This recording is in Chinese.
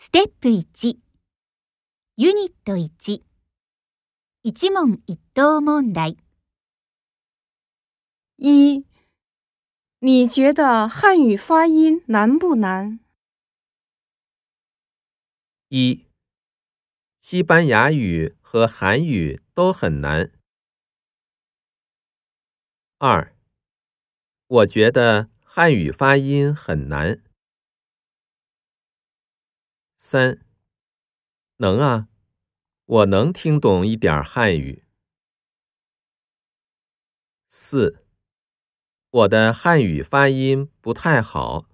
ステップ1ユニット1一問一答問題一，你觉得汉语发音难不难？一，西班牙语和韩语都很难。二，我觉得汉语发音很难。 三，能啊，我能听懂一点汉语。四，我的汉语发音不太好。